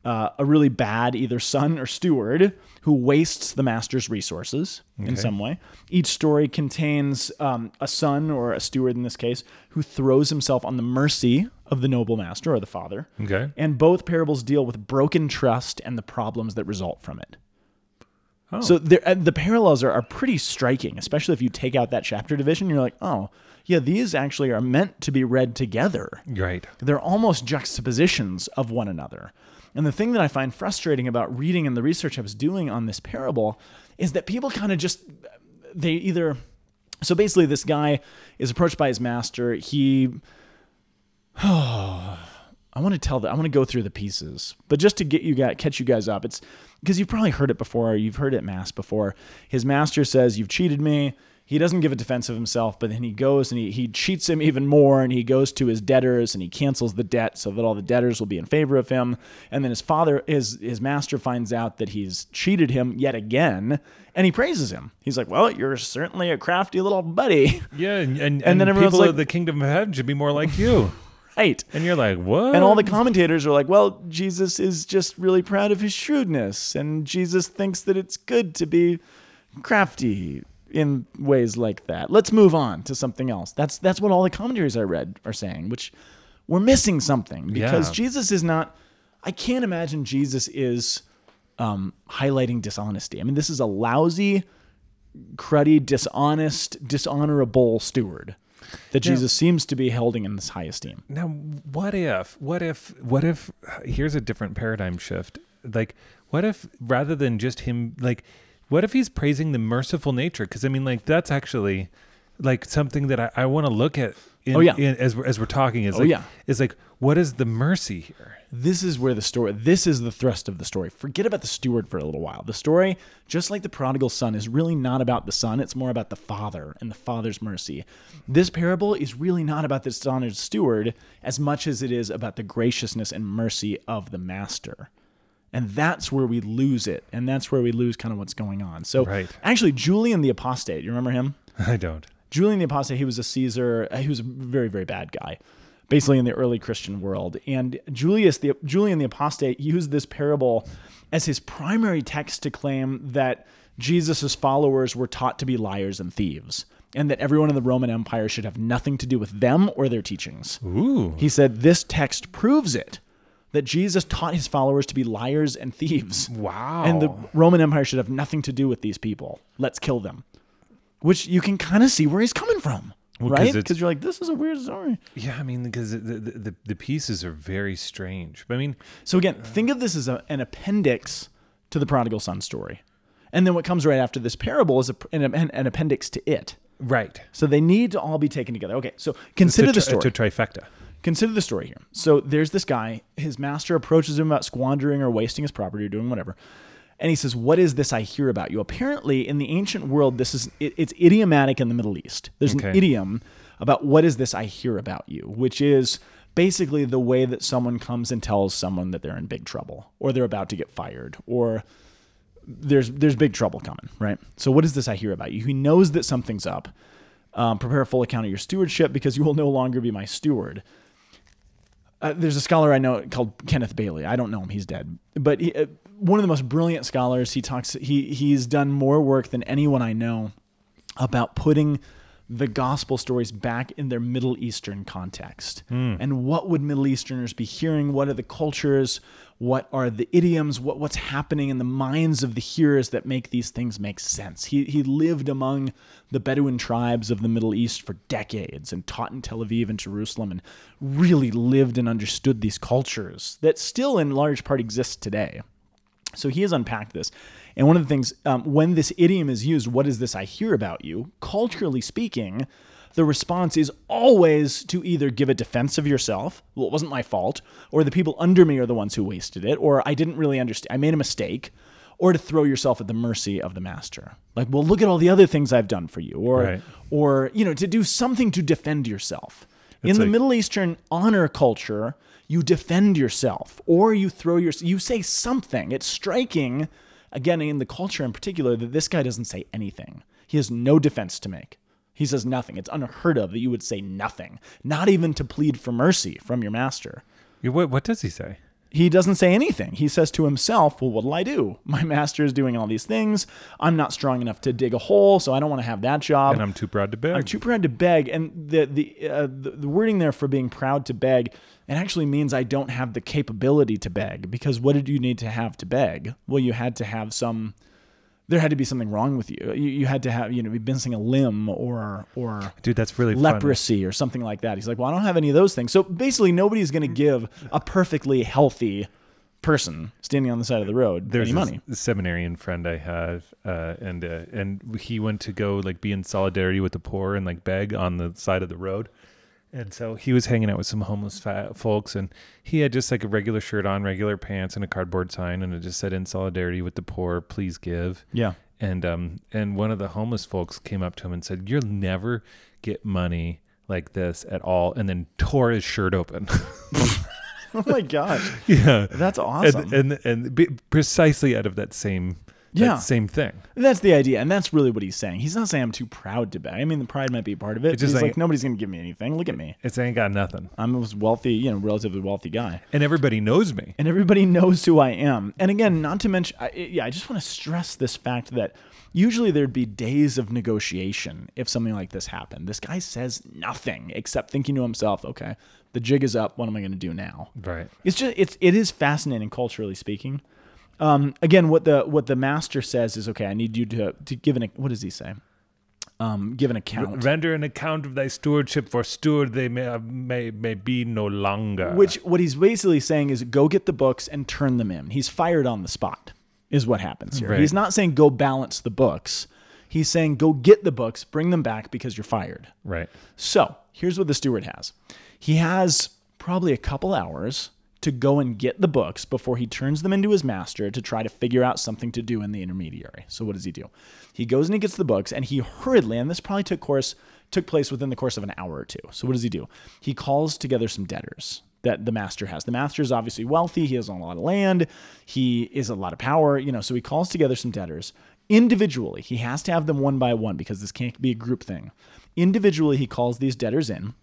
uh, a really bad either son or steward who wastes the master's resources in some way. Each story contains um, a son or a steward in this case who throws himself on the mercy of the noble master or the father. Okay. And both parables deal with broken trust and the problems that result from it. Oh. So there, uh, the parallels are, are pretty striking, especially if you take out that chapter division. You're like, oh, yeah, these actually are meant to be read together. Right. They're almost juxtapositions of one another. And the thing that I find frustrating about reading and the research I was doing on this parable is that people kind of just, they either, so basically, this guy is approached by his master. He, I want to tell that I want to go through the pieces, but just to get you guys catch you guys up, it's because you've probably heard it before. You've heard it mass before. His master says, "You've cheated me." He doesn't give a defense of himself, but then he goes and he, he cheats him even more, and he goes to his debtors and he cancels the debt so that all the debtors will be in favor of him. And then his father, his his master, finds out that he's cheated him yet again, and he praises him. He's like, "Well, you're certainly a crafty little buddy." Yeah, and and, And then everyone's people like- of the kingdom of heaven should be more like you. right. and you're like, what? And all the commentators are like, well, Jesus is just really proud of his shrewdness, and Jesus thinks that it's good to be crafty in ways like that. Let's move on to something else. That's that's what all the commentaries I read are saying, which we're missing something because Yeah. Jesus is not. I can't imagine Jesus is um, highlighting dishonesty. I mean, this is a lousy, cruddy, dishonest, dishonorable steward that Jesus seems to be holding in this high esteem. Now, what if, what if, what if, here's a different paradigm shift. Like, what if rather than just him, like, what if he's praising the merciful nature? Because I mean, like, that's actually like something that I, I want to look at. In, Oh, yeah. in, as we're, as we're talking, is Oh, like, yeah. is like, what is the mercy here? this is where the story this is the thrust of the story forget about the steward for a little while the story just like the prodigal son is really not about the son it's more about the father and the father's mercy this parable is really not about the dishonored steward as much as it is about the graciousness and mercy of the master and that's where we lose it and that's where we lose kind of what's going on so Right. actually julian the apostate you remember him I don't. Julian the Apostate, he was a Caesar. uh, He was a very, very bad guy, basically in the early Christian world. And Julius, the Julian the Apostate, used this parable as his primary text to claim that Jesus' followers were taught to be liars and thieves, and that everyone in the Roman Empire should have nothing to do with them or their teachings. Ooh. He said this text proves it that Jesus taught his followers to be liars and thieves. Wow. And the Roman Empire should have nothing to do with these people. Let's kill them. Which you can kind of see where he's coming from, 'cause right? Because you're like, this is a weird story. Yeah, I mean, because the, the, the, pieces are very strange. But I mean, So again, think of this as a, an appendix to the prodigal son story, and then what comes right after this parable is a, an, an appendix to it. right. So they need to all be taken together. Okay, so consider the story. To trifecta. Consider the story here. So there's this guy, his master approaches him about squandering or wasting his property or doing whatever. And he says, What is this I hear about you? Apparently, in the ancient world, this is it, it's idiomatic in the Middle East. There's Okay. an idiom about what is this I hear about you, which is basically the way that someone comes and tells someone that they're in big trouble or they're about to get fired or there's there's big trouble coming, right? So what is this I hear about you? He knows that something's up. Um, prepare a full account of your stewardship because you will no longer be my steward. Uh, there's a scholar I know called Kenneth Bailey. I don't know him; he's dead. But he, uh, one of the most brilliant scholars. He talks. He he's done more work than anyone I know about putting the gospel stories back in their Middle Eastern context. Hmm. And what would Middle Easterners be hearing? What are the cultures? What are the idioms? What what's happening in the minds of the hearers that make these things make sense? He he lived among the Bedouin tribes of the Middle East for decades and taught in Tel Aviv and Jerusalem and really lived and understood these cultures that still in large part exist today. So he has unpacked this. And one of the things, um, when this idiom is used, what is this I hear about you? Culturally speaking, the response is always to either give a defense of yourself, well, it wasn't my fault, or the people under me are the ones who wasted it, or I didn't really understand, I made a mistake, or to throw yourself at the mercy of the master. Like, well, look at all the other things I've done for you, or, Right. or you know, to do something to defend yourself. In the like- Middle Eastern honor culture, you defend yourself or you throw your you say something. It's striking again in the culture in particular that this guy doesn't say anything. He has no defense to make. He says nothing. It's unheard of that you would say nothing, not even to plead for mercy from your master. What, what does he say? He doesn't say anything. He says to himself, Well, what'll I do? My master is doing all these things. I'm not strong enough to dig a hole, so I don't want to have that job. And I'm too proud to beg. I'm too proud to beg, and the the, uh, the the wording there for being proud to beg, it actually means I don't have the capability to beg. Because what did you need to have to beg? Well, you had to have some. There had to be something wrong with you. You, you had to have you know be missing a limb or or Dude, that's really fun. leprosy or something like that. He's like, well, I don't have any of those things. So basically, nobody's going to give a perfectly healthy person standing on the side of the road There's any money. seminarian friend I have, uh, and uh, and he went to go like be in solidarity with the poor and like beg on the side of the road. And so he was hanging out with some homeless folks, and he had just like a regular shirt on, regular pants, and a cardboard sign, and it just said "In solidarity with the poor, please give." Yeah. And um and one of the homeless folks came up to him and said, "You'll never get money like this at all," and then tore his shirt open. Oh my gosh, yeah, that's awesome. and and and be, precisely out of that same Yeah. same thing. That's the idea, and that's really what he's saying. He's not saying I'm too proud to beg. I mean, the pride might be a part of it. It's just he's like, like- nobody's gonna give me anything. Look at me. It's ain't got nothing, I'm a wealthy, you know, relatively wealthy guy, and everybody knows me. and everybody knows who I am. And again, not to mention, I, yeah, I just want to stress this fact that usually there'd be days of negotiation if something like this happened. This guy says nothing except thinking to himself, "Okay, the jig is up. What am I going to do now?" Right. It's just it's it is fascinating culturally speaking. Um, again, what the what the master says is okay. I need you to to give an what does he say? Um, give an account. Render an account of thy stewardship, for steward they may may may be no longer. Which what he's basically saying is go get the books and turn them in. He's fired on the spot. Is what happens here. Right. He's not saying go balance the books. He's saying go get the books, bring them back because you're fired. right. So here's what the steward has. He has probably a couple hours to go and get the books before he turns them into his master to try to figure out something to do in the intermediary. So what does he do? He goes and he gets the books and he hurriedly, and this probably took course took place within the course of an hour or two. So what does he do? He calls together some debtors that the master has. The master is obviously wealthy. He has a lot of land. He is a lot of power. You know, so he calls together some debtors individually. He has to have them one by one because this can't be a group thing. Individually, he calls these debtors in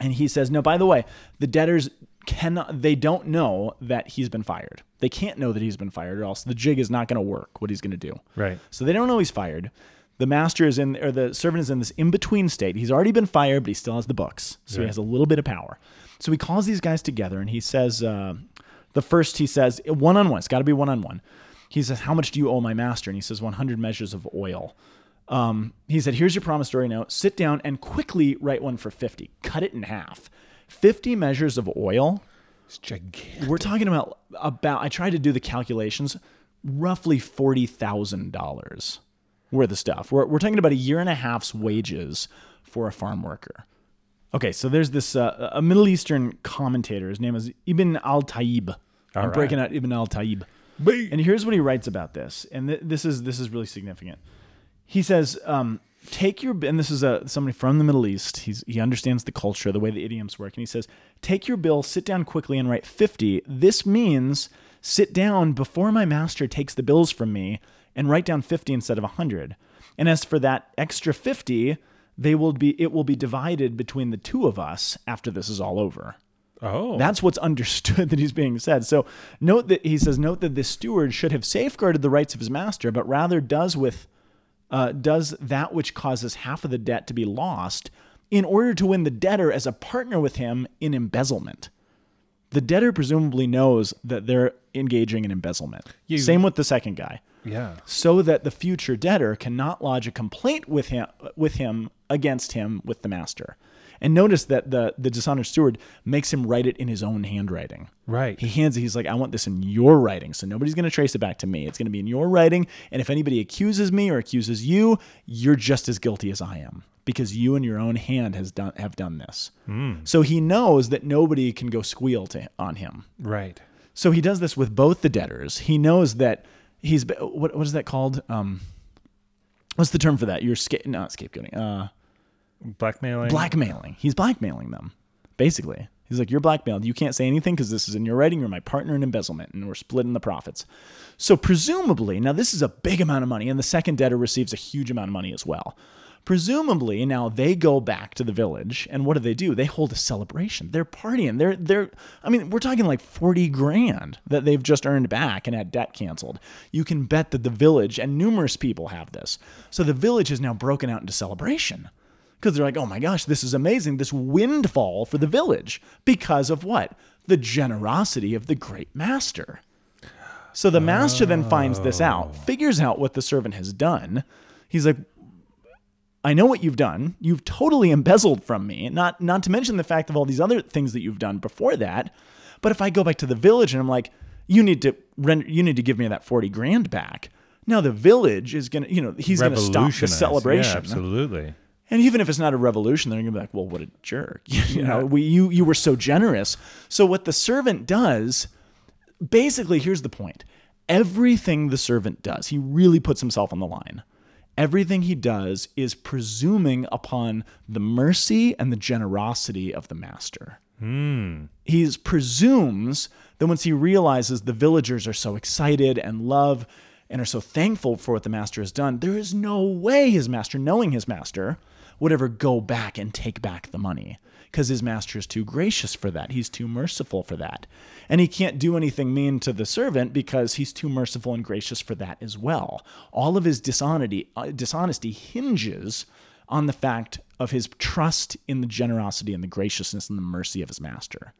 and he says, No, by the way, the debtors cannot, they don't know that he's been fired. They can't know that he's been fired, or else the jig is not going to work, what he's going to do. Right. So they don't know he's fired. The master is in, or the servant is in this in between state. He's already been fired, but he still has the books. So he has a little bit of power. So he calls these guys together and he says, uh, the first he says, one on one, it's got to be one on one. He says, How much do you owe my master? And he says, 100 measures of oil. Um, he said, Here's your promissory note. Sit down and quickly write one for 50. Cut it in half. 50 measures of oil. It's gigantic. We're talking about, about I tried to do the calculations, roughly $40,000 worth of stuff. We're, we're talking about a year and a half's wages for a farm worker. Okay, so there's this uh, a Middle Eastern commentator. His name is Ibn al Tayyib. I'm right. breaking out Ibn al Tayyib. And here's what he writes about this, and th- this is this is really significant. He says, um, "Take your and this is a somebody from the Middle East. He's he understands the culture, the way the idioms work, and he says, take your bill, sit down quickly, and write fifty. This means sit down before my master takes the bills from me, and write down fifty instead of hundred. And as for that extra fifty, they will be it will be divided between the two of us after this is all over." Oh. That's what's understood that he's being said. So note that he says, note that this steward should have safeguarded the rights of his master, but rather does with uh, does that which causes half of the debt to be lost in order to win the debtor as a partner with him in embezzlement. The debtor presumably knows that they're engaging in embezzlement. You- Same with the second guy yeah. so that the future debtor cannot lodge a complaint with him with him against him with the master. And notice that the the dishonored steward makes him write it in his own handwriting. Right. He hands it. He's like, I want this in your writing, so nobody's going to trace it back to me. It's going to be in your writing, and if anybody accuses me or accuses you, you're just as guilty as I am because you and your own hand has done have done this. So he knows that nobody can go squeal to on him. Right. So he does this with both the debtors. He knows that he's what what is that called? Um, what's the term for that? You're sca- not scapegoating. Uh, Blackmailing. blackmailing. He's blackmailing them. basically. He's like, You're blackmailed. You can't say anything because this is in your writing. You're my partner in embezzlement, and we're splitting the profits. So, presumably, now this is a big amount of money, and the second debtor receives a huge amount of money as well. Presumably, now they go back to the village, and what do they do? They hold a celebration. They're partying. They're they're. I mean, we're talking like forty grand that they've just earned back and had debt canceled. You can bet that the village and numerous people have this. So the village is now broken out into celebration because they're like, oh my gosh, this is amazing. This windfall for the village because of what? The generosity of the great master. So the master then finds this out, oh. figures out what the servant has done. He's like, I know what you've done. You've totally embezzled from me. Not not to mention the fact of all these other things that you've done before that. But if I go back to the village and I'm like, you need to render, you need to give me that 40 grand back. Now the village is going to, you know, he's going to stop the celebration. Yeah, absolutely. And even if it's not a revolution, they're gonna be like, "Well, what a jerk!" you know, we you you were so generous. So what the servant does, basically, here's the point: everything the servant does, he really puts himself on the line. Everything he does is presuming upon the mercy and the generosity of the master. Hmm. He presumes that once he realizes the villagers are so excited and love and are so thankful for what the master has done, there is no way his master, knowing his master, would ever go back and take back the money because his master is too gracious for that. He's too merciful for that. And he can't do anything mean to the servant because he's too merciful and gracious for that as well. All of his dishonesty, uh, dishonesty hinges on the fact of his trust in the generosity and the graciousness and the mercy of his master.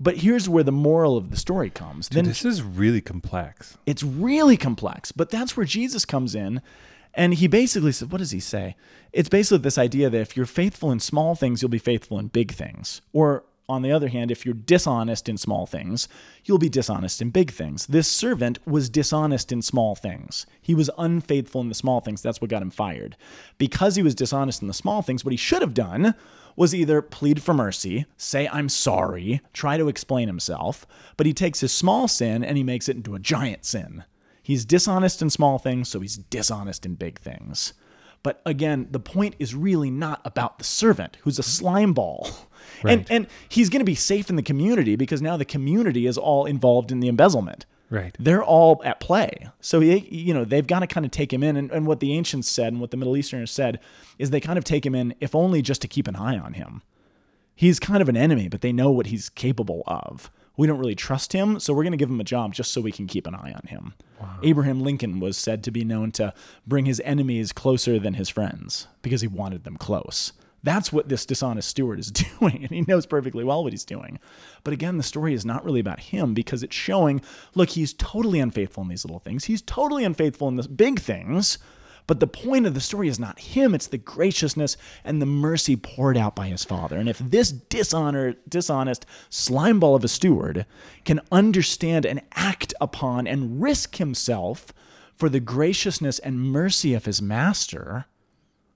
But here's where the moral of the story comes. Then This is really complex. it's really complex, but that's where Jesus comes in. And he basically said, What does he say? It's basically this idea that if you're faithful in small things, you'll be faithful in big things. Or on the other hand, if you're dishonest in small things, you'll be dishonest in big things. This servant was dishonest in small things. He was unfaithful in the small things. That's what got him fired. Because he was dishonest in the small things, what he should have done was either plead for mercy, say, I'm sorry, try to explain himself, but he takes his small sin and he makes it into a giant sin. He's dishonest in small things, so he's dishonest in big things. But again, the point is really not about the servant who's a slime ball. And Right. and he's going to be safe in the community because now the community is all involved in the embezzlement. Right. They're all at play. So he, you know, they've got to kind of take him in and, and what the ancients said and what the Middle Easterners said is they kind of take him in if only just to keep an eye on him he's kind of an enemy, but they know what he's capable of. We don't really trust him, so we're going to give him a job just so we can keep an eye on him. Abraham Lincoln was said to be known to bring his enemies closer than his friends because he wanted them close. That's what this dishonest steward is doing, and he knows perfectly well what he's doing. But again, the story is not really about him because it's showing look, he's totally unfaithful in these little things, he's totally unfaithful in the big things. But the point of the story is not him, it's the graciousness and the mercy poured out by his father. And if this dishonor, dishonest slimeball of a steward can understand and act upon and risk himself for the graciousness and mercy of his master,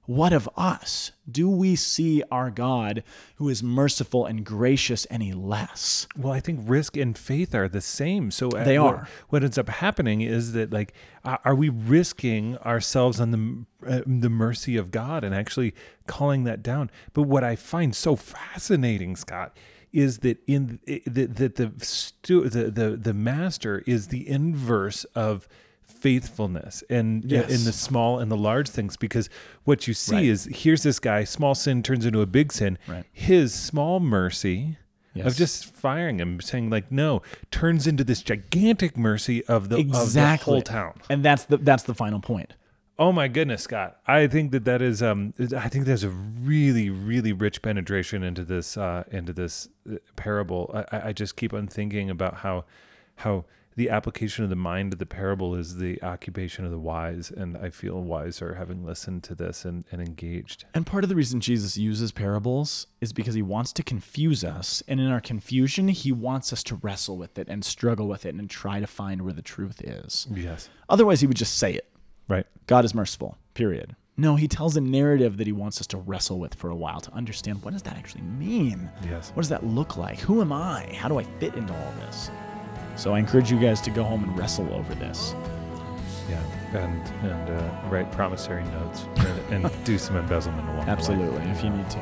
what of us? Do we see our God who is merciful and gracious any less? Well, I think risk and faith are the same. So uh, They what- are. What, ends up happening is that, like, are we risking ourselves on the uh, the mercy of God and actually calling that down? But what I find so fascinating, Scott, is that in that that the, the the the master is the inverse of faithfulness and Yes. in the small and the large things because what you see Right. is here's this guy small sin turns into a big sin Right. his small mercy Yes. of just firing him, saying like no, turns into this gigantic mercy of the, of the whole town. And that's the that's the final point. Oh my goodness, Scott! I think that that is um, I think there's a really really rich penetration into this uh, into this uh, parable. I, I just keep on thinking about how how the application of the mind of the parable is the occupation of the wise, and I feel wiser having listened to this and, and engaged. And part of the reason Jesus uses parables is because he wants to confuse us. And in our confusion, he wants us to wrestle with it and struggle with it and try to find where the truth is. Yes, Otherwise, he would just say it right. God is merciful, period. No, he tells a narrative that he wants us to wrestle with for a while to understand what does that actually mean? Yes. What does that look like? Who am I? How do I fit into all this? So I encourage you guys to go home and wrestle over this. Yeah, and and uh, write promissory notes and, and do some embezzlement along the way. Absolutely, if you need to.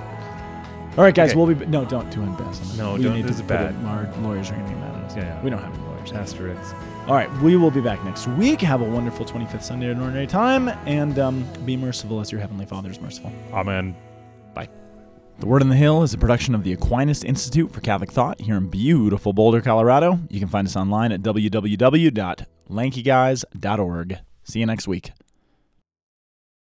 All right, guys, Okay. we'll be no. Don't do embezzlement. No, we don't- Need this to is bad. it- Our lawyers are going to get mad at us. Yeah, yeah. We don't have any lawyers. Asterisks. All right, we will be back next week. Have a wonderful 25th Sunday at an ordinary time, and um, be merciful as your heavenly Father is merciful. Amen. The Word on the Hill is a production of the Aquinas Institute for Catholic Thought here in beautiful Boulder, Colorado. You can find us online at www.lankyguys.org. See you next week.